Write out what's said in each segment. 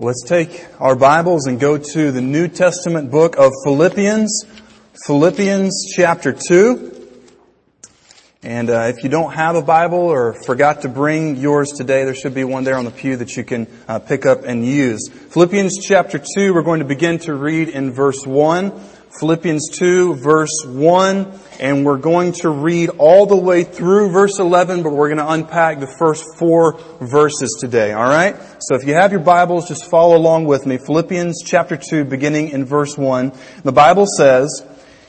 Let's take our Bibles and go to the New Testament book of Philippians, Philippians chapter 2. And uh, if you don't have a Bible or forgot to bring yours today, there should be one there on the pew that you can uh, pick up and use. Philippians chapter 2, we're going to begin to read in verse 1. Philippians 2 verse 1 and we're going to read all the way through verse 11 but we're going to unpack the first four verses today, alright? So if you have your Bibles, just follow along with me. Philippians chapter 2 beginning in verse 1. The Bible says,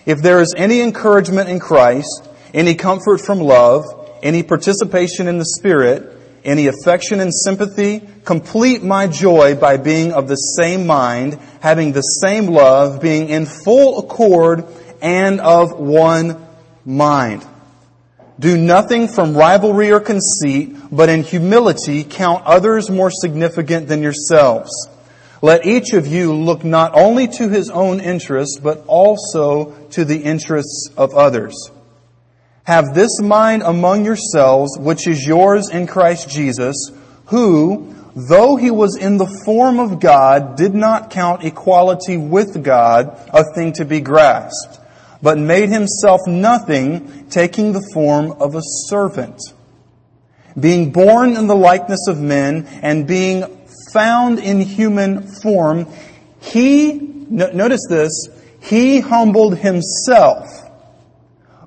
If there is any encouragement in Christ, any comfort from love, any participation in the Spirit, any affection and sympathy, complete my joy by being of the same mind, having the same love, being in full accord and of one mind. Do nothing from rivalry or conceit, but in humility count others more significant than yourselves. Let each of you look not only to his own interests, but also to the interests of others. Have this mind among yourselves, which is yours in Christ Jesus, who, though he was in the form of God, did not count equality with God a thing to be grasped, but made himself nothing, taking the form of a servant. Being born in the likeness of men and being found in human form, he, notice this, he humbled himself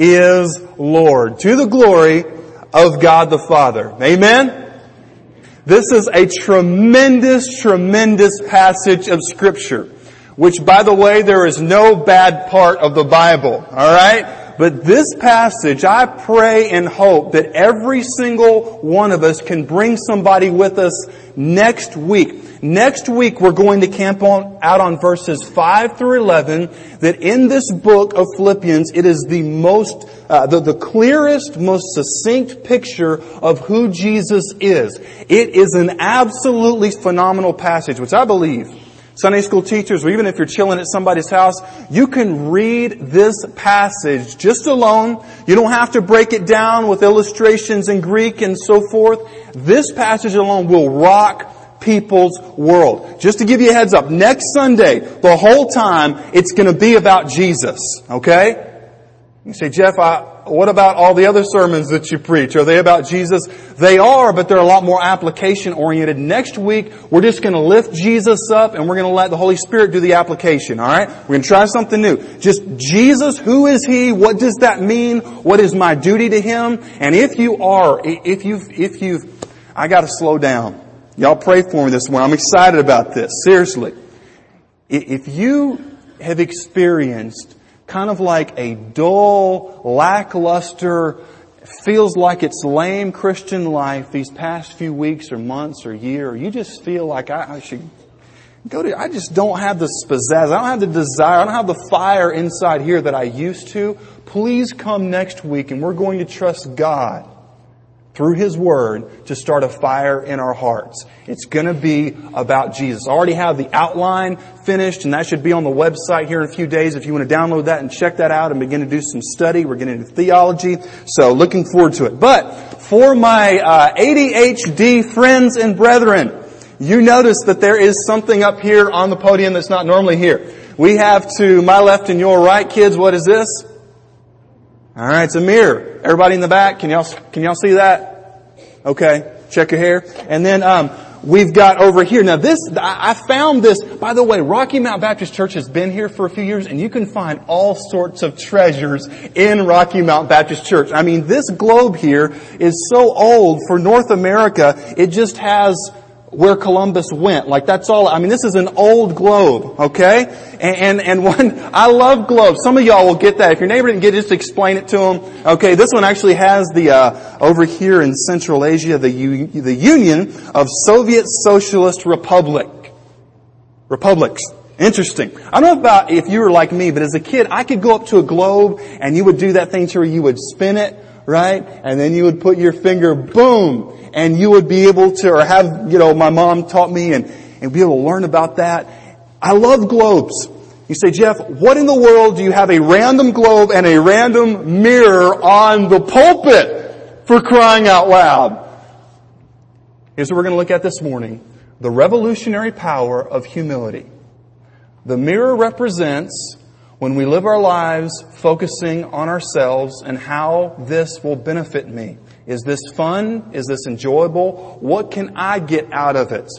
is Lord, to the glory of God the Father. Amen? This is a tremendous, tremendous passage of scripture, which by the way, there is no bad part of the Bible, alright? But this passage, I pray and hope that every single one of us can bring somebody with us next week Next week we're going to camp on, out on verses 5 through 11 that in this book of Philippians it is the most, uh, the, the clearest, most succinct picture of who Jesus is. It is an absolutely phenomenal passage, which I believe Sunday school teachers, or even if you're chilling at somebody's house, you can read this passage just alone. You don't have to break it down with illustrations in Greek and so forth. This passage alone will rock people's world. Just to give you a heads up, next Sunday, the whole time, it's going to be about Jesus. Okay? You say, Jeff, I, what about all the other sermons that you preach? Are they about Jesus? They are, but they're a lot more application oriented. Next week, we're just going to lift Jesus up and we're going to let the Holy Spirit do the application. All right? We're going to try something new. Just Jesus, who is He? What does that mean? What is my duty to Him? And if you are, if you've, if you've, I got to slow down. Y'all pray for me this morning. I'm excited about this. Seriously. If you have experienced kind of like a dull, lackluster, feels like it's lame Christian life these past few weeks or months or year, you just feel like I, I should go to, I just don't have the pizzazz, I don't have the desire, I don't have the fire inside here that I used to, please come next week and we're going to trust God through His Word to start a fire in our hearts. It's gonna be about Jesus. I already have the outline finished and that should be on the website here in a few days if you want to download that and check that out and begin to do some study. We're getting into theology. So looking forward to it. But for my uh, ADHD friends and brethren, you notice that there is something up here on the podium that's not normally here. We have to my left and your right, kids, what is this? Alright, it's a mirror. Everybody in the back, can y'all, can y'all see that? Okay, check your hair. And then um, we've got over here. Now this, I found this. By the way, Rocky Mount Baptist Church has been here for a few years, and you can find all sorts of treasures in Rocky Mount Baptist Church. I mean, this globe here is so old for North America. It just has where Columbus went. Like that's all, I mean this is an old globe, okay? And, and, and one, I love globes. Some of y'all will get that. If your neighbor didn't get it, just explain it to them. Okay, this one actually has the, uh, over here in Central Asia, the, U, the Union of Soviet Socialist Republic. Republics. Interesting. I don't know about if you were like me, but as a kid, I could go up to a globe and you would do that thing to where you would spin it, right? And then you would put your finger, boom, and you would be able to, or have, you know, my mom taught me and, and be able to learn about that. I love globes. You say, Jeff, what in the world do you have a random globe and a random mirror on the pulpit for crying out loud? Here's what we're going to look at this morning. The revolutionary power of humility. The mirror represents when we live our lives focusing on ourselves and how this will benefit me. Is this fun? Is this enjoyable? What can I get out of it?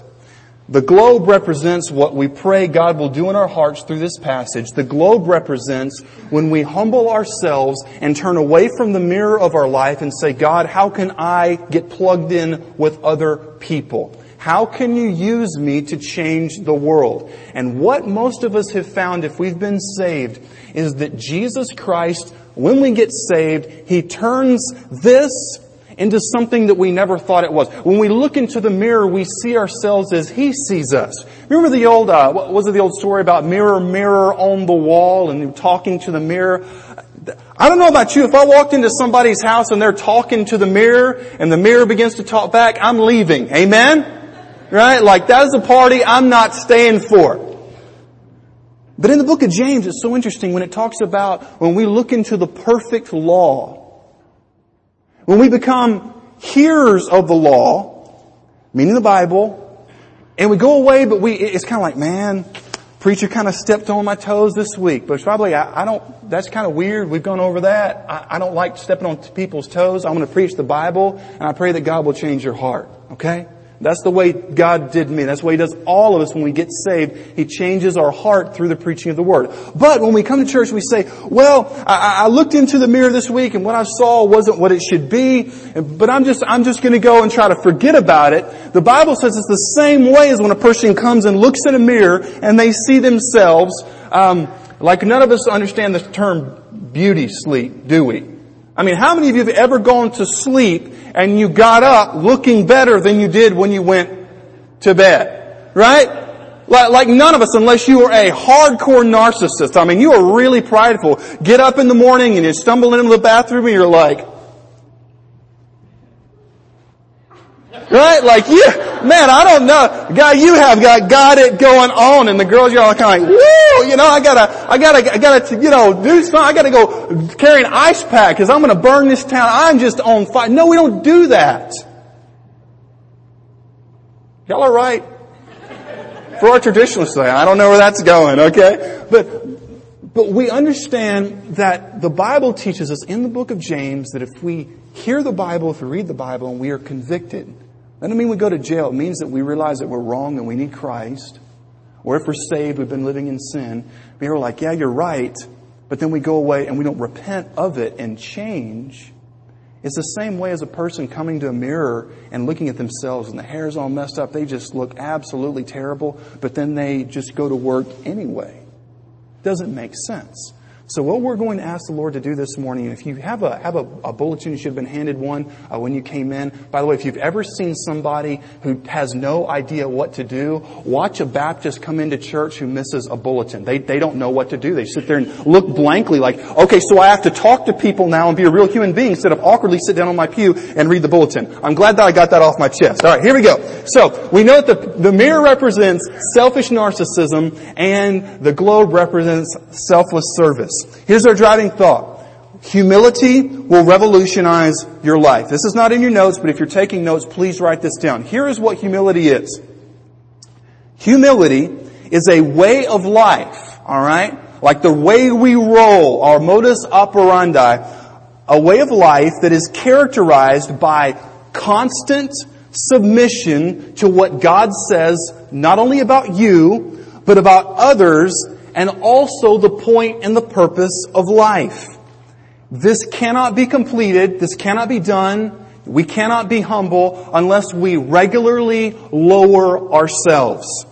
The globe represents what we pray God will do in our hearts through this passage. The globe represents when we humble ourselves and turn away from the mirror of our life and say, God, how can I get plugged in with other people? How can you use me to change the world? And what most of us have found if we've been saved is that Jesus Christ, when we get saved, He turns this into something that we never thought it was. When we look into the mirror, we see ourselves as He sees us. Remember the old, uh, what was it the old story about mirror, mirror on the wall and talking to the mirror? I don't know about you, if I walked into somebody's house and they're talking to the mirror and the mirror begins to talk back, I'm leaving. Amen? Right? Like that is a party I'm not staying for. But in the book of James, it's so interesting when it talks about when we look into the perfect law, when we become hearers of the law, meaning the Bible, and we go away, but we, it's kind of like, man, preacher kind of stepped on my toes this week, but probably I, I don't, that's kind of weird. We've gone over that. I, I don't like stepping on people's toes. I'm going to preach the Bible, and I pray that God will change your heart. Okay? That's the way God did me. That's the way He does all of us when we get saved. He changes our heart through the preaching of the Word. But when we come to church, we say, well, I, I looked into the mirror this week and what I saw wasn't what it should be, but I'm just, I'm just gonna go and try to forget about it. The Bible says it's the same way as when a person comes and looks in a mirror and they see themselves, um, like none of us understand the term beauty sleep, do we? I mean, how many of you have ever gone to sleep and you got up looking better than you did when you went to bed? Right? Like, none of us, unless you are a hardcore narcissist. I mean, you are really prideful. Get up in the morning and you stumble into the bathroom and you're like, Right? Like, yeah, man, I don't know. Guy, you have got, got it going on. And the girls, you're all kind of like, woo, you know, I gotta, I gotta, I gotta, you know, do something. I gotta go carry an ice pack because I'm gonna burn this town. I'm just on fire. No, we don't do that. Y'all are right. For our traditionalists, I don't know where that's going, okay? But, but we understand that the Bible teaches us in the book of James that if we hear the Bible, if we read the Bible and we are convicted, doesn't mean we go to jail. It means that we realize that we're wrong and we need Christ. Or if we're saved, we've been living in sin. We're like, yeah, you're right. But then we go away and we don't repent of it and change. It's the same way as a person coming to a mirror and looking at themselves and the hair's all messed up. They just look absolutely terrible, but then they just go to work anyway. Doesn't make sense. So what we're going to ask the Lord to do this morning, if you have a, have a, a bulletin, you should have been handed one uh, when you came in. By the way, if you've ever seen somebody who has no idea what to do, watch a Baptist come into church who misses a bulletin. They, they don't know what to do. They sit there and look blankly like, okay, so I have to talk to people now and be a real human being instead of awkwardly sit down on my pew and read the bulletin. I'm glad that I got that off my chest. Alright, here we go. So, we know that the, the mirror represents selfish narcissism and the globe represents selfless service. Here's our driving thought. Humility will revolutionize your life. This is not in your notes, but if you're taking notes, please write this down. Here is what humility is. Humility is a way of life, alright? Like the way we roll, our modus operandi, a way of life that is characterized by constant submission to what God says, not only about you, but about others and also the point and the purpose of life. This cannot be completed, this cannot be done, we cannot be humble unless we regularly lower ourselves.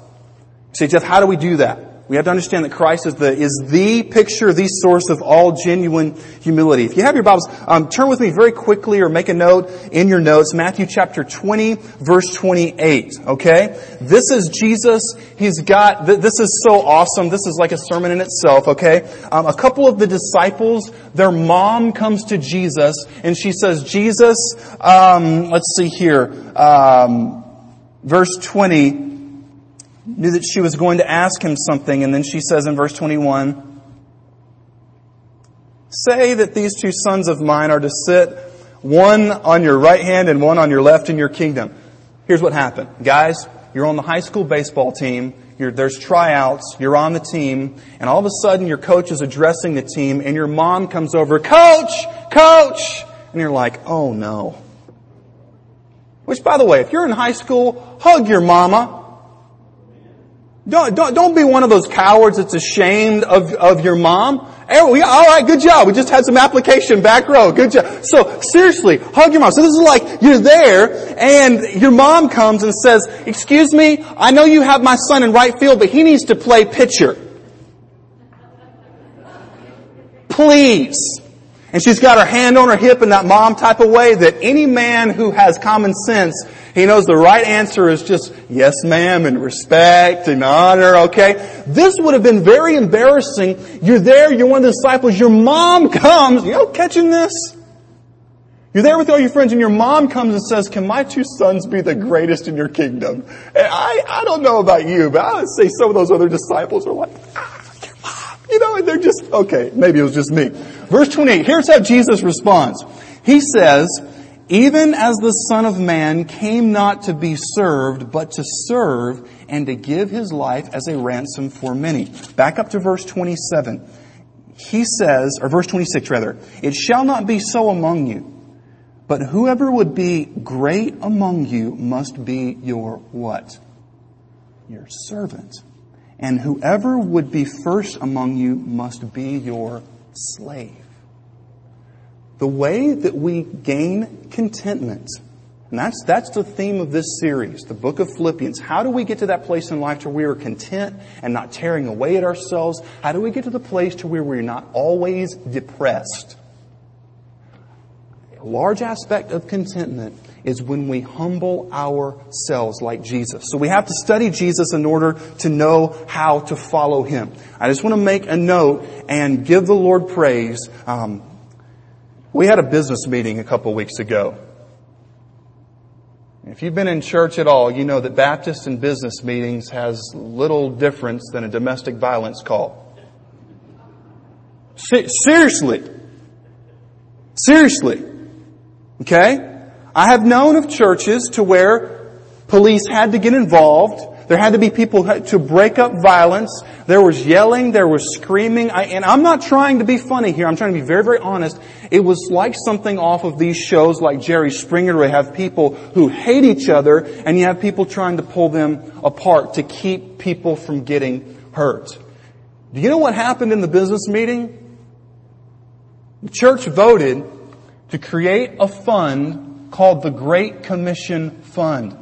say, Jeff, how do we do that? We have to understand that Christ is the, is the picture, the source of all genuine humility. If you have your Bibles, um, turn with me very quickly or make a note in your notes, Matthew chapter 20, verse 28, okay? This is Jesus. He's got, th- this is so awesome. This is like a sermon in itself, okay? Um, a couple of the disciples, their mom comes to Jesus and she says, Jesus, um, let's see here, um, verse 20, knew that she was going to ask him something, and then she says in verse 21, Say that these two sons of mine are to sit one on your right hand and one on your left in your kingdom. Here's what happened. Guys, you're on the high school baseball team, there's tryouts, you're on the team, and all of a sudden your coach is addressing the team, and your mom comes over, Coach! Coach! And you're like, oh no. Which by the way, if you're in high school, hug your mama. Don't, don't, don't be one of those cowards that's ashamed of, of your mom. All right, good job. We just had some application back row. Good job. So seriously, hug your mom. So this is like you're there and your mom comes and says, excuse me, I know you have my son in right field, but he needs to play pitcher. Please. And she's got her hand on her hip in that mom type of way that any man who has common sense he knows the right answer is just yes ma'am and respect and honor, okay? This would have been very embarrassing. You're there, you're one of the disciples, your mom comes, you know, catching this? You're there with all your friends and your mom comes and says, can my two sons be the greatest in your kingdom? And I, I don't know about you, but I would say some of those other disciples are like, ah. You know, and they're just, okay, maybe it was just me. Verse 28, here's how Jesus responds. He says, even as the Son of Man came not to be served, but to serve and to give his life as a ransom for many. Back up to verse 27. He says, or verse 26 rather, it shall not be so among you, but whoever would be great among you must be your what? Your servant. And whoever would be first among you must be your slave. The way that we gain contentment, and that's, that's the theme of this series, the book of Philippians. How do we get to that place in life where we are content and not tearing away at ourselves? How do we get to the place to where we're not always depressed? A large aspect of contentment is when we humble ourselves like Jesus. So we have to study Jesus in order to know how to follow Him. I just want to make a note and give the Lord praise. Um, we had a business meeting a couple weeks ago. If you've been in church at all, you know that Baptist and business meetings has little difference than a domestic violence call. seriously. Seriously. Okay? I have known of churches to where police had to get involved there had to be people to break up violence. There was yelling. There was screaming. I, and I'm not trying to be funny here. I'm trying to be very, very honest. It was like something off of these shows like Jerry Springer where you have people who hate each other and you have people trying to pull them apart to keep people from getting hurt. Do you know what happened in the business meeting? The church voted to create a fund called the Great Commission Fund.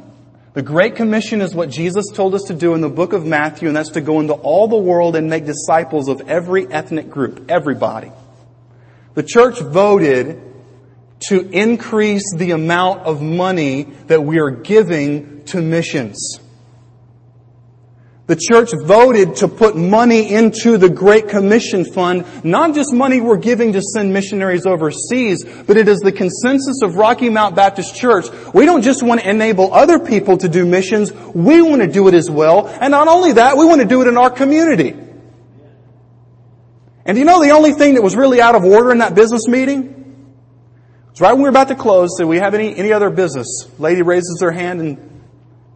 The Great Commission is what Jesus told us to do in the book of Matthew, and that's to go into all the world and make disciples of every ethnic group, everybody. The church voted to increase the amount of money that we are giving to missions. The church voted to put money into the Great Commission Fund, not just money we're giving to send missionaries overseas, but it is the consensus of Rocky Mount Baptist Church. We don't just want to enable other people to do missions, we want to do it as well. And not only that, we want to do it in our community. And you know the only thing that was really out of order in that business meeting? It's right when we were about to close, do we have any, any other business? Lady raises her hand and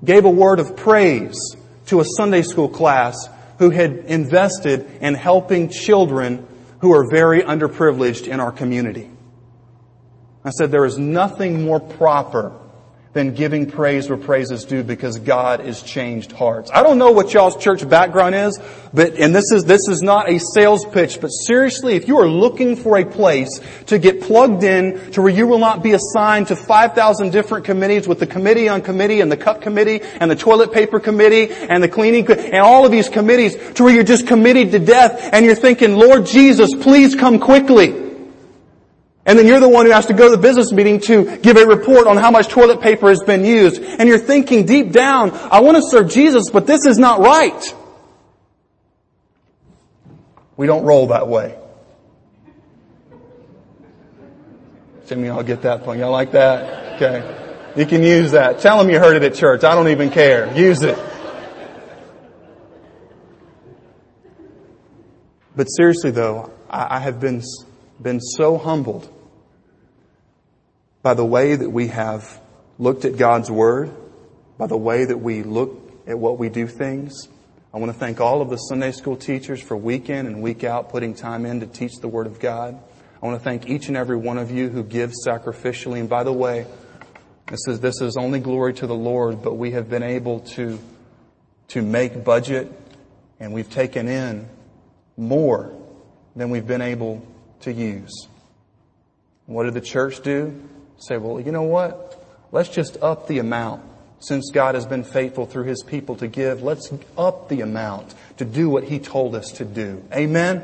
gave a word of praise to a Sunday school class who had invested in helping children who are very underprivileged in our community. I said, there is nothing more proper than giving praise where praise is due because God has changed hearts. I don't know what y'all's church background is, but, and this is, this is not a sales pitch, but seriously, if you are looking for a place to get plugged in to where you will not be assigned to 5,000 different committees with the committee on committee and the cup committee and the toilet paper committee and the cleaning, and all of these committees to where you're just committed to death and you're thinking, Lord Jesus, please come quickly. And then you're the one who has to go to the business meeting to give a report on how much toilet paper has been used. And you're thinking deep down, I want to serve Jesus, but this is not right. We don't roll that way. Of y'all get that point. Y'all like that? Okay. You can use that. Tell them you heard it at church. I don't even care. Use it. But seriously though, I have been been so humbled by the way that we have looked at God's Word, by the way that we look at what we do things. I want to thank all of the Sunday school teachers for week in and week out putting time in to teach the Word of God. I want to thank each and every one of you who gives sacrificially. And by the way, this is, this is only glory to the Lord, but we have been able to, to make budget and we've taken in more than we've been able to use. What did the church do? Say, well, you know what? Let's just up the amount. Since God has been faithful through His people to give, let's up the amount to do what He told us to do. Amen?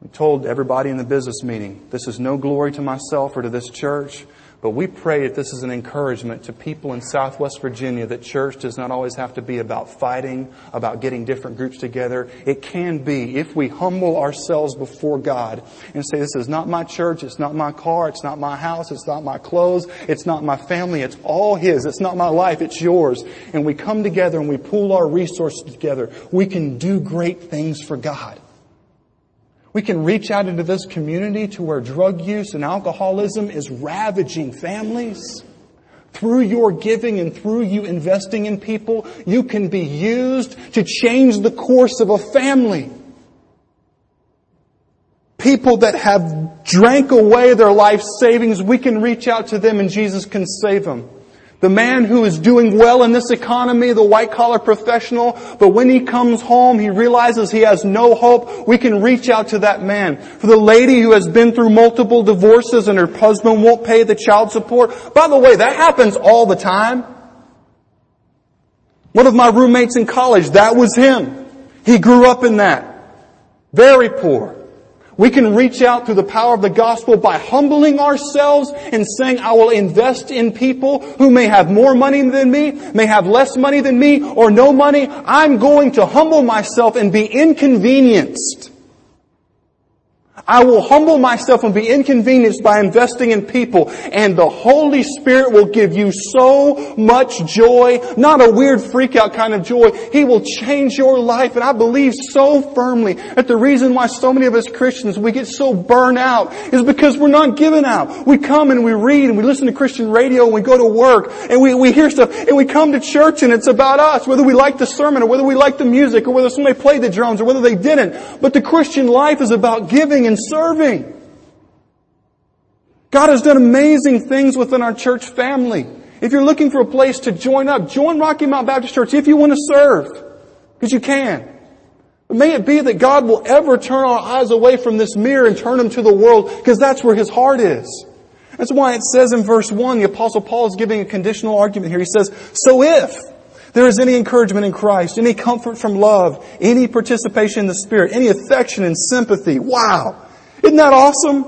We told everybody in the business meeting, this is no glory to myself or to this church. But we pray that this is an encouragement to people in Southwest Virginia that church does not always have to be about fighting, about getting different groups together. It can be if we humble ourselves before God and say, this is not my church, it's not my car, it's not my house, it's not my clothes, it's not my family, it's all His, it's not my life, it's yours. And we come together and we pool our resources together. We can do great things for God. We can reach out into this community to where drug use and alcoholism is ravaging families. Through your giving and through you investing in people, you can be used to change the course of a family. People that have drank away their life savings, we can reach out to them and Jesus can save them. The man who is doing well in this economy, the white collar professional, but when he comes home, he realizes he has no hope. We can reach out to that man. For the lady who has been through multiple divorces and her husband won't pay the child support. By the way, that happens all the time. One of my roommates in college, that was him. He grew up in that. Very poor. We can reach out through the power of the gospel by humbling ourselves and saying, I will invest in people who may have more money than me, may have less money than me, or no money. I'm going to humble myself and be inconvenienced I will humble myself and be inconvenienced by investing in people and the Holy Spirit will give you so much joy, not a weird freak out kind of joy. He will change your life and I believe so firmly that the reason why so many of us Christians, we get so burned out is because we're not giving out. We come and we read and we listen to Christian radio and we go to work and we, we hear stuff and we come to church and it's about us, whether we like the sermon or whether we like the music or whether somebody played the drums or whether they didn't. But the Christian life is about giving and serving. God has done amazing things within our church family. If you're looking for a place to join up, join Rocky Mount Baptist Church if you want to serve. Because you can. But may it be that God will ever turn our eyes away from this mirror and turn them to the world because that's where His heart is. That's why it says in verse 1, the apostle Paul is giving a conditional argument here. He says, so if there is any encouragement in Christ, any comfort from love, any participation in the Spirit, any affection and sympathy, wow. Isn't that awesome?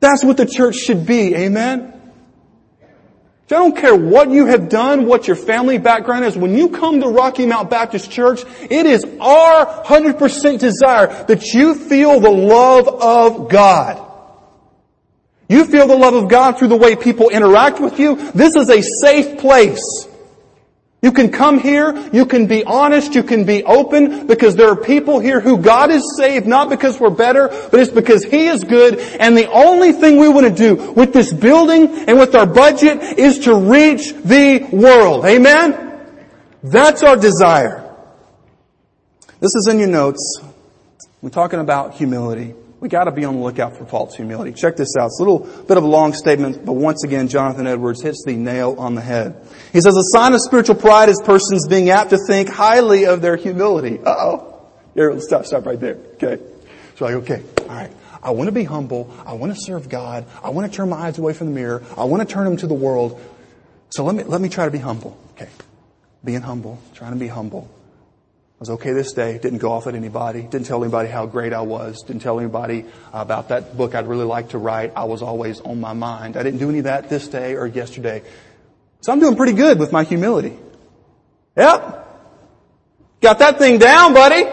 That's what the church should be. Amen? I don't care what you have done, what your family background is. When you come to Rocky Mount Baptist Church, it is our 100% desire that you feel the love of God. You feel the love of God through the way people interact with you. This is a safe place. You can come here, you can be honest, you can be open, because there are people here who God has saved, not because we're better, but it's because He is good, and the only thing we want to do with this building and with our budget is to reach the world. Amen? That's our desire. This is in your notes. We're talking about humility. We got to be on the lookout for false humility. Check this out. It's a little bit of a long statement, but once again, Jonathan Edwards hits the nail on the head. He says, a sign of spiritual pride is persons being apt to think highly of their humility. Uh-oh. Here, stop, stop right there. Okay. So like, okay, alright. I want to be humble. I want to serve God. I want to turn my eyes away from the mirror. I want to turn them to the world. So let me, let me try to be humble. Okay. Being humble, trying to be humble was okay this day, didn't go off at anybody, didn't tell anybody how great I was, didn't tell anybody about that book I'd really like to write. I was always on my mind. I didn't do any of that this day or yesterday. So I'm doing pretty good with my humility. Yep. Got that thing down, buddy.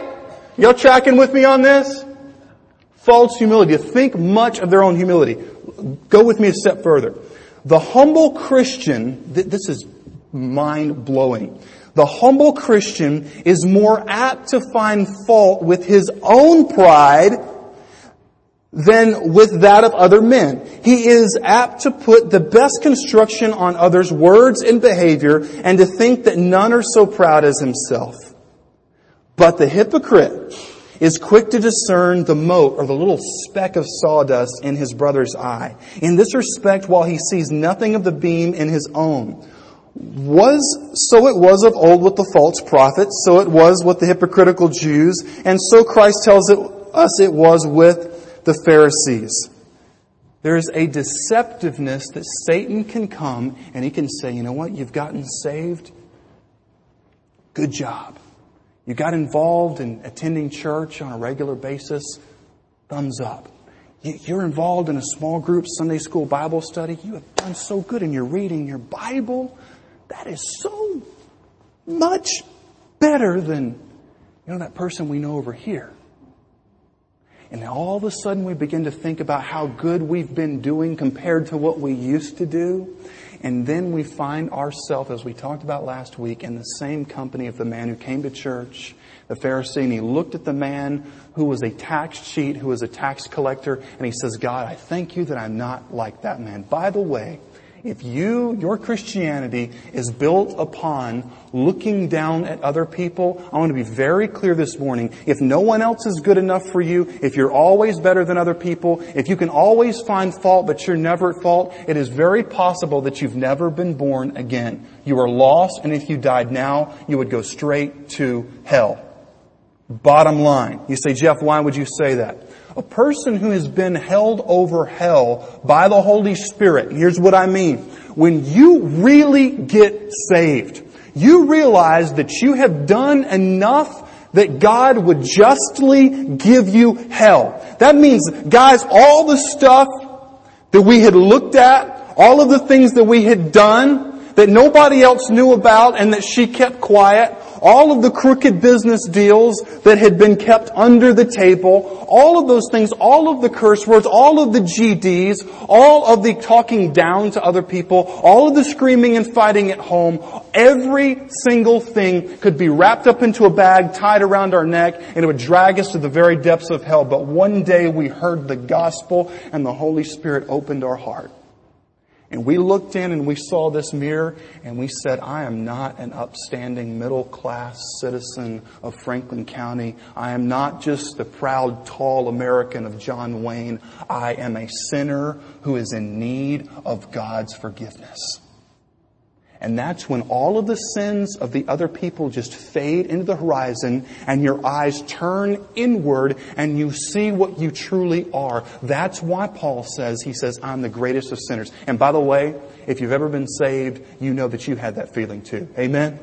Y'all tracking with me on this? False humility. Think much of their own humility. Go with me a step further. The humble Christian, this is mind blowing. The humble Christian is more apt to find fault with his own pride than with that of other men. He is apt to put the best construction on others' words and behavior and to think that none are so proud as himself. But the hypocrite is quick to discern the mote or the little speck of sawdust in his brother's eye. In this respect, while he sees nothing of the beam in his own, was, so it was of old with the false prophets, so it was with the hypocritical Jews, and so Christ tells it, us it was with the Pharisees. There is a deceptiveness that Satan can come and he can say, you know what, you've gotten saved. Good job. You got involved in attending church on a regular basis. Thumbs up. You're involved in a small group Sunday school Bible study. You have done so good and you're reading your Bible. That is so much better than, you know, that person we know over here. And all of a sudden we begin to think about how good we've been doing compared to what we used to do. And then we find ourselves, as we talked about last week, in the same company of the man who came to church, the Pharisee, and he looked at the man who was a tax cheat, who was a tax collector, and he says, God, I thank you that I'm not like that man. By the way, if you, your Christianity is built upon looking down at other people, I want to be very clear this morning. If no one else is good enough for you, if you're always better than other people, if you can always find fault but you're never at fault, it is very possible that you've never been born again. You are lost and if you died now, you would go straight to hell. Bottom line. You say, Jeff, why would you say that? A person who has been held over hell by the Holy Spirit. Here's what I mean. When you really get saved, you realize that you have done enough that God would justly give you hell. That means, guys, all the stuff that we had looked at, all of the things that we had done, that nobody else knew about and that she kept quiet, all of the crooked business deals that had been kept under the table, all of those things, all of the curse words, all of the GDs, all of the talking down to other people, all of the screaming and fighting at home, every single thing could be wrapped up into a bag, tied around our neck, and it would drag us to the very depths of hell. But one day we heard the gospel and the Holy Spirit opened our heart. And we looked in and we saw this mirror and we said, I am not an upstanding middle class citizen of Franklin County. I am not just the proud, tall American of John Wayne. I am a sinner who is in need of God's forgiveness. And that's when all of the sins of the other people just fade into the horizon and your eyes turn inward and you see what you truly are. That's why Paul says, he says, I'm the greatest of sinners. And by the way, if you've ever been saved, you know that you had that feeling too. Amen?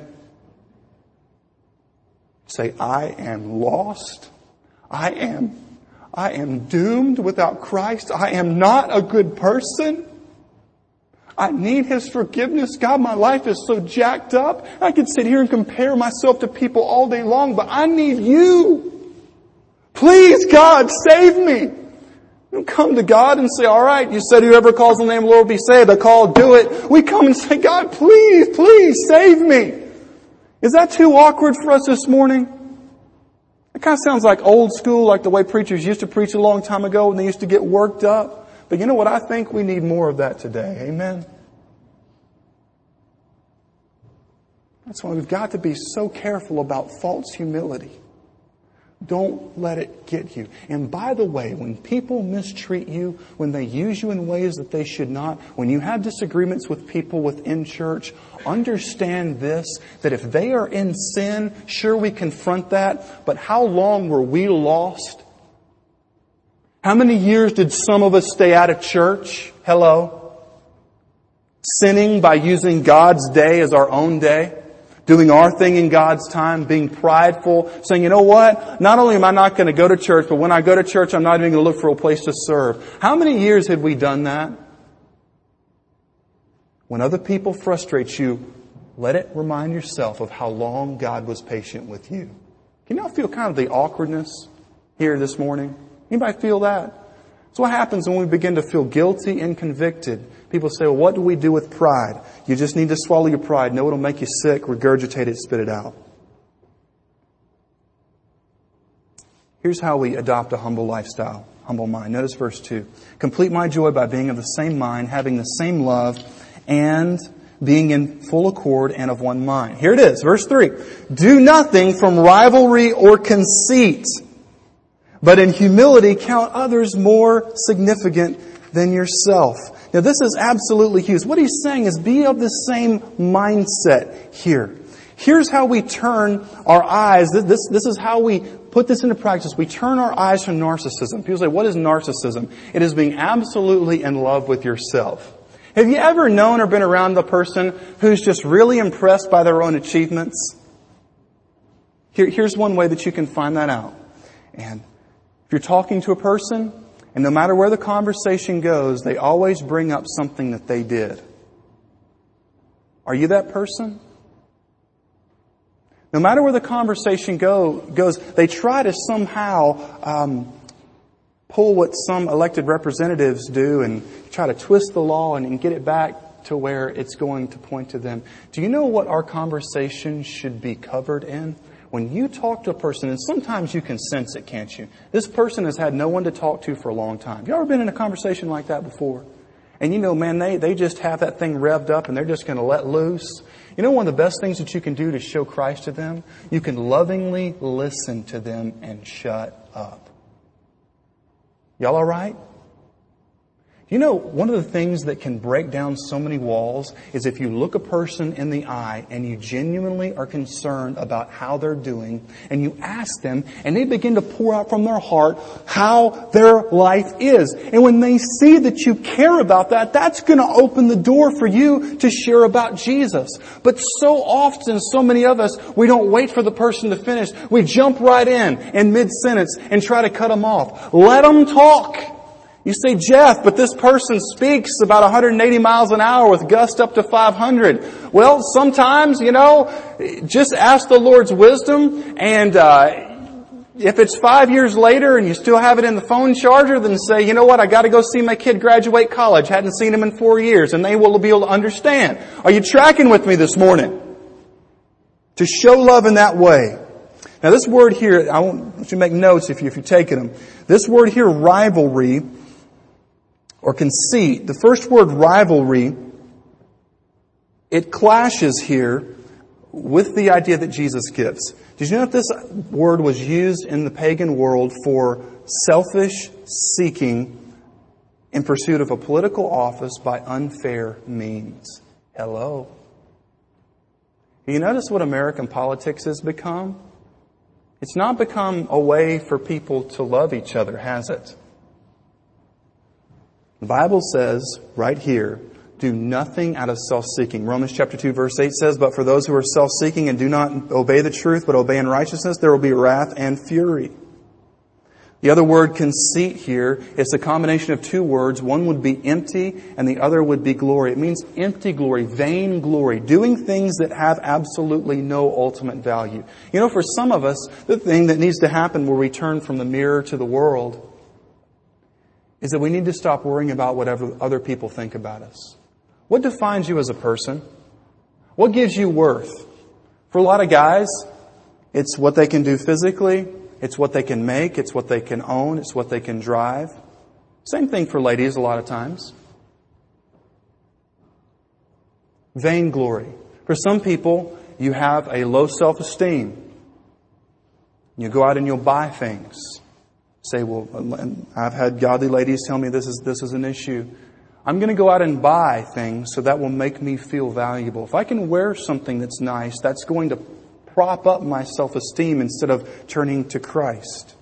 Say, I am lost. I am, I am doomed without Christ. I am not a good person. I need His forgiveness. God, my life is so jacked up. I could sit here and compare myself to people all day long, but I need you. Please, God, save me. Don't come to God and say, all right, you said whoever calls the name of the Lord will be saved. I call, do it. We come and say, God, please, please save me. Is that too awkward for us this morning? It kind of sounds like old school, like the way preachers used to preach a long time ago when they used to get worked up. But you know what? I think we need more of that today. Amen? That's why we've got to be so careful about false humility. Don't let it get you. And by the way, when people mistreat you, when they use you in ways that they should not, when you have disagreements with people within church, understand this, that if they are in sin, sure we confront that, but how long were we lost? How many years did some of us stay out of church? Hello? Sinning by using God's day as our own day? doing our thing in God's time, being prideful, saying, you know what? Not only am I not going to go to church, but when I go to church, I'm not even going to look for a place to serve. How many years had we done that? When other people frustrate you, let it remind yourself of how long God was patient with you. Can y'all feel kind of the awkwardness here this morning? Anybody feel that? So what happens when we begin to feel guilty and convicted? People say, well, what do we do with pride? You just need to swallow your pride. Know it'll make you sick. Regurgitate it, spit it out. Here's how we adopt a humble lifestyle, humble mind. Notice verse 2. Complete my joy by being of the same mind, having the same love, and being in full accord and of one mind. Here it is, verse 3. Do nothing from rivalry or conceit but in humility count others more significant than yourself. Now this is absolutely huge. What he's saying is be of the same mindset here. Here's how we turn our eyes. This, this is how we put this into practice. We turn our eyes from narcissism. People say, what is narcissism? It is being absolutely in love with yourself. Have you ever known or been around the person who's just really impressed by their own achievements? Here, here's one way that you can find that out. And if you're talking to a person, and no matter where the conversation goes, they always bring up something that they did. Are you that person? No matter where the conversation go, goes, they try to somehow um, pull what some elected representatives do and try to twist the law and, and get it back to where it's going to point to them. Do you know what our conversation should be covered in? When you talk to a person, and sometimes you can sense it, can't you? This person has had no one to talk to for a long time. You ever been in a conversation like that before? And you know, man, they, they just have that thing revved up and they're just going to let loose. You know one of the best things that you can do to show Christ to them? You can lovingly listen to them and shut up. Y'all alright? You know, one of the things that can break down so many walls is if you look a person in the eye and you genuinely are concerned about how they're doing and you ask them and they begin to pour out from their heart how their life is. And when they see that you care about that, that's going to open the door for you to share about Jesus. But so often, so many of us, we don't wait for the person to finish. We jump right in in mid-sentence and try to cut them off. Let them talk. You say, Jeff, but this person speaks about 180 miles an hour with gust up to 500. Well, sometimes, you know, just ask the Lord's wisdom and, uh, if it's five years later and you still have it in the phone charger, then say, you know what, I gotta go see my kid graduate college. Hadn't seen him in four years and they will be able to understand. Are you tracking with me this morning? To show love in that way. Now this word here, I want you to make notes if you're taking them. This word here, rivalry, or conceit. The first word rivalry, it clashes here with the idea that Jesus gives. Did you know that this word was used in the pagan world for selfish seeking in pursuit of a political office by unfair means? Hello. You notice what American politics has become? It's not become a way for people to love each other, has it? The Bible says right here, do nothing out of self-seeking. Romans chapter 2 verse 8 says, but for those who are self-seeking and do not obey the truth, but obey in righteousness, there will be wrath and fury. The other word conceit here is a combination of two words. One would be empty and the other would be glory. It means empty glory, vain glory, doing things that have absolutely no ultimate value. You know, for some of us, the thing that needs to happen where we turn from the mirror to the world is that we need to stop worrying about whatever other people think about us. What defines you as a person? What gives you worth? For a lot of guys, it's what they can do physically, it's what they can make, it's what they can own, it's what they can drive. Same thing for ladies a lot of times. Vainglory. For some people, you have a low self-esteem. You go out and you'll buy things. Say, well, I've had godly ladies tell me this is, this is an issue. I'm going to go out and buy things so that will make me feel valuable. If I can wear something that's nice, that's going to prop up my self-esteem instead of turning to Christ.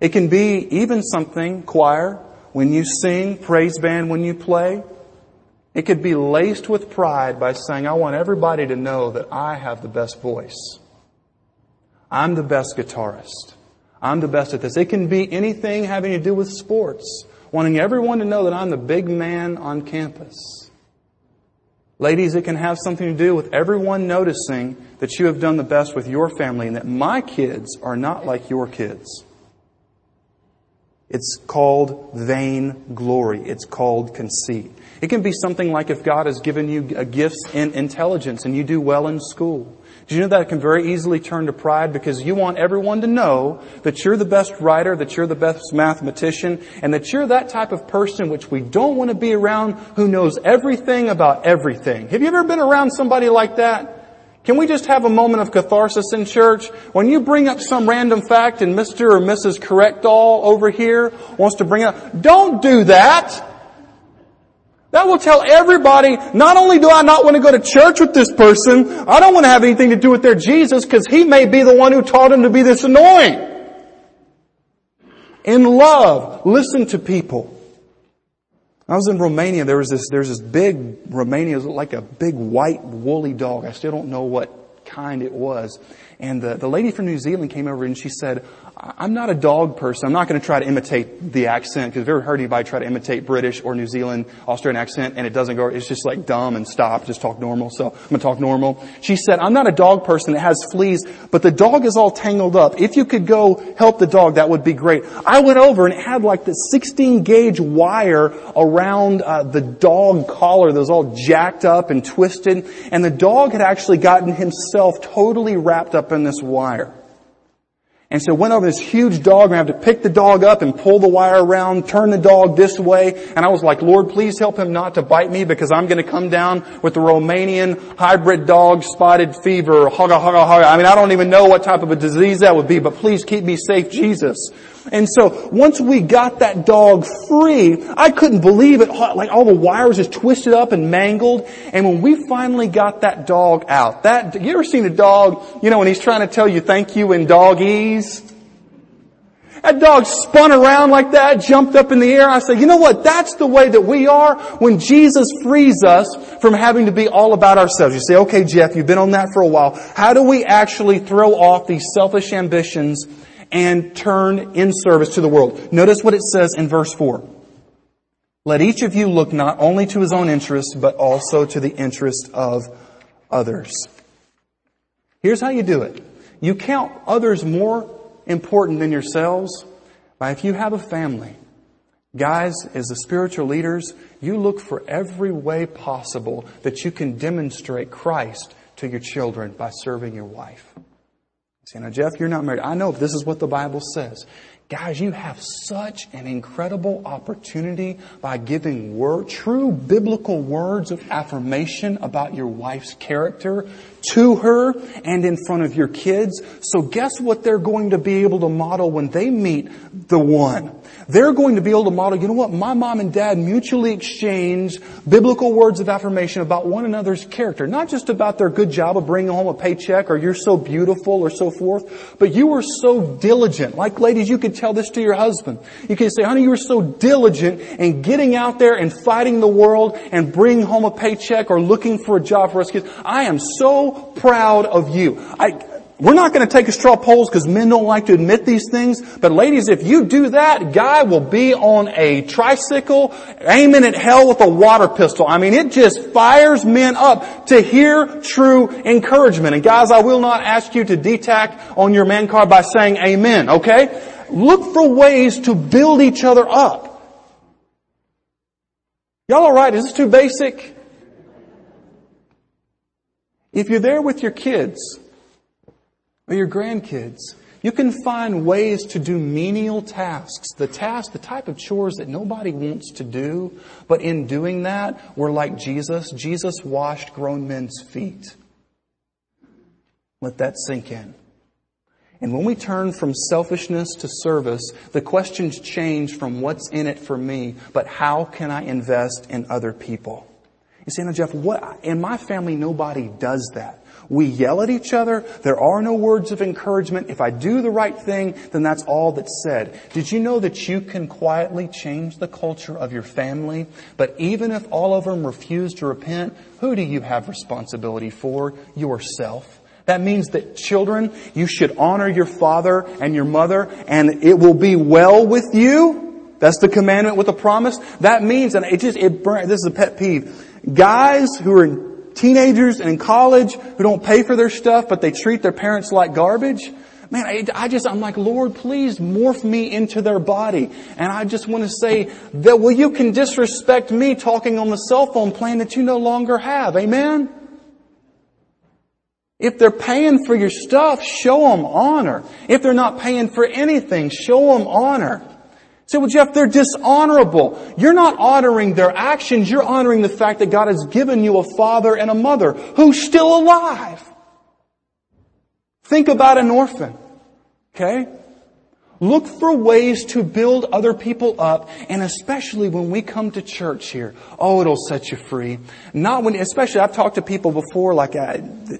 It can be even something, choir, when you sing, praise band when you play. It could be laced with pride by saying, I want everybody to know that I have the best voice. I'm the best guitarist. I'm the best at this. It can be anything having to do with sports, wanting everyone to know that I'm the big man on campus. Ladies, it can have something to do with everyone noticing that you have done the best with your family and that my kids are not like your kids. It's called vain glory. It's called conceit. It can be something like if God has given you gifts in intelligence and you do well in school. Do you know that can very easily turn to pride because you want everyone to know that you're the best writer, that you're the best mathematician, and that you're that type of person which we don't want to be around who knows everything about everything. Have you ever been around somebody like that? Can we just have a moment of catharsis in church? When you bring up some random fact and Mr. or Mrs. Correct All over here wants to bring up, don't do that! That will tell everybody, not only do I not want to go to church with this person, I don't want to have anything to do with their Jesus because he may be the one who taught him to be this annoying. In love, listen to people. I was in Romania. There was this, there's this big Romania, is like a big white woolly dog. I still don't know what kind it was. And the, the lady from New Zealand came over and she said, I'm not a dog person. I'm not going to try to imitate the accent because I've ever heard anybody try to imitate British or New Zealand, Australian accent and it doesn't go, it's just like dumb and stop, just talk normal. So I'm going to talk normal. She said, I'm not a dog person that has fleas, but the dog is all tangled up. If you could go help the dog, that would be great. I went over and it had like this 16 gauge wire around uh, the dog collar that was all jacked up and twisted and the dog had actually gotten himself totally wrapped up in this wire. And so went over this huge dog and I had to pick the dog up and pull the wire around, turn the dog this way. And I was like, Lord, please help him not to bite me because I'm going to come down with the Romanian hybrid dog spotted fever, hugga, hugga, hugga. I mean, I don't even know what type of a disease that would be, but please keep me safe, Jesus. And so once we got that dog free, I couldn't believe it. Like all the wires just twisted up and mangled. And when we finally got that dog out, that, you ever seen a dog, you know, when he's trying to tell you thank you in doggies? That dog spun around like that, jumped up in the air. I said, you know what? That's the way that we are when Jesus frees us from having to be all about ourselves. You say, okay, Jeff, you've been on that for a while. How do we actually throw off these selfish ambitions and turn in service to the world. Notice what it says in verse 4. Let each of you look not only to his own interest, but also to the interest of others. Here's how you do it. You count others more important than yourselves by if you have a family. Guys, as the spiritual leaders, you look for every way possible that you can demonstrate Christ to your children by serving your wife. Say, now Jeff, you're not married. I know this is what the Bible says. Guys, you have such an incredible opportunity by giving word, true biblical words of affirmation about your wife's character to her and in front of your kids. So guess what they're going to be able to model when they meet the one? They're going to be able to model, you know what, my mom and dad mutually exchange biblical words of affirmation about one another's character. Not just about their good job of bringing home a paycheck or you're so beautiful or so forth, but you were so diligent. Like ladies, you could tell this to your husband. You can say, honey, you were so diligent in getting out there and fighting the world and bringing home a paycheck or looking for a job for us kids. I am so proud of you. I, we're not going to take a straw polls because men don't like to admit these things. But ladies, if you do that, guy will be on a tricycle aiming at hell with a water pistol. I mean, it just fires men up to hear true encouragement. And guys, I will not ask you to detack on your man card by saying amen, okay? Look for ways to build each other up. Y'all alright? Is this too basic? If you're there with your kids, or your grandkids. You can find ways to do menial tasks, the tasks, the type of chores that nobody wants to do, but in doing that, we're like Jesus. Jesus washed grown men's feet. Let that sink in. And when we turn from selfishness to service, the questions change from what's in it for me, but how can I invest in other people? You say, now Jeff, what, in my family nobody does that. We yell at each other. There are no words of encouragement. If I do the right thing, then that's all that's said. Did you know that you can quietly change the culture of your family? But even if all of them refuse to repent, who do you have responsibility for? Yourself. That means that children, you should honor your father and your mother and it will be well with you. That's the commandment with a promise. That means, and it just, it, this is a pet peeve. Guys who are teenagers and in college who don't pay for their stuff, but they treat their parents like garbage. Man, I, I, just, I'm like, Lord, please morph me into their body. And I just want to say that, well, you can disrespect me talking on the cell phone plan that you no longer have. Amen? If they're paying for your stuff, show them honor. If they're not paying for anything, show them honor. Say, well, Jeff, they're dishonorable. You're not honoring their actions. You're honoring the fact that God has given you a father and a mother who's still alive. Think about an orphan. Okay? Look for ways to build other people up, and especially when we come to church here. Oh, it'll set you free. Not when, especially I've talked to people before, like I, uh,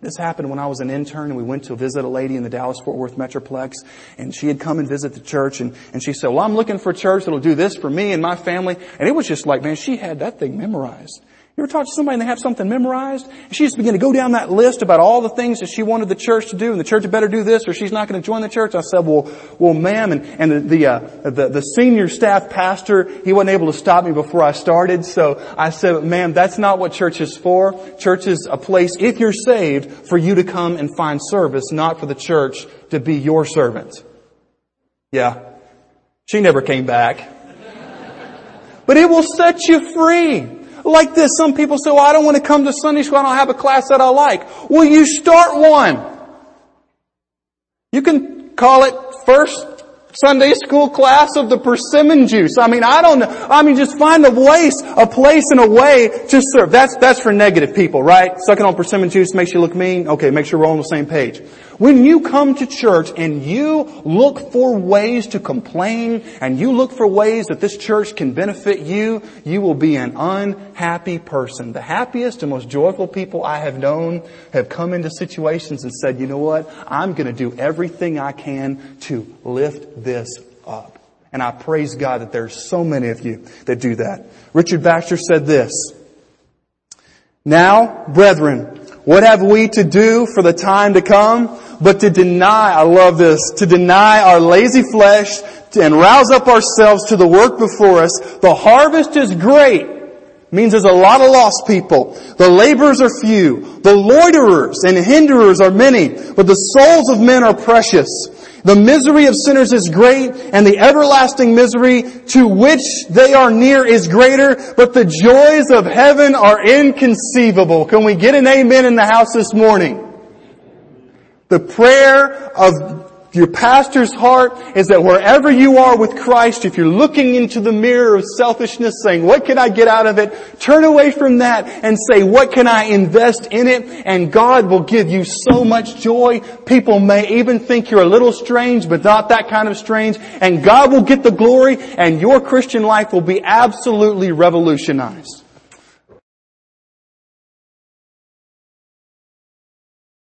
this happened when I was an intern and we went to visit a lady in the Dallas-Fort Worth Metroplex and she had come and visit the church and, and she said, well, I'm looking for a church that'll do this for me and my family. And it was just like, man, she had that thing memorized. You ever talk to somebody and they have something memorized? And she just began to go down that list about all the things that she wanted the church to do, and the church had better do this, or she's not going to join the church. I said, "Well, well, ma'am," and, and the the, uh, the the senior staff pastor he wasn't able to stop me before I started, so I said, "Ma'am, that's not what church is for. Church is a place, if you're saved, for you to come and find service, not for the church to be your servant." Yeah, she never came back, but it will set you free. Like this, some people say, well, I don't want to come to Sunday school. I don't have a class that I like. Well, you start one. You can call it first Sunday school class of the persimmon juice. I mean, I don't know. I mean, just find a place, a place and a way to serve. That's, that's for negative people, right? Sucking on persimmon juice makes you look mean. Okay, make sure we're on the same page. When you come to church and you look for ways to complain and you look for ways that this church can benefit you, you will be an unhappy person. The happiest and most joyful people I have known have come into situations and said, you know what? I'm going to do everything I can to lift this up. And I praise God that there's so many of you that do that. Richard Baxter said this, Now, brethren, what have we to do for the time to come? But to deny, I love this, to deny our lazy flesh and rouse up ourselves to the work before us. The harvest is great. Means there's a lot of lost people. The laborers are few. The loiterers and hinderers are many. But the souls of men are precious. The misery of sinners is great, and the everlasting misery to which they are near is greater, but the joys of heaven are inconceivable. Can we get an amen in the house this morning? The prayer of your pastor's heart is that wherever you are with Christ, if you're looking into the mirror of selfishness saying, what can I get out of it? Turn away from that and say, what can I invest in it? And God will give you so much joy. People may even think you're a little strange, but not that kind of strange. And God will get the glory and your Christian life will be absolutely revolutionized.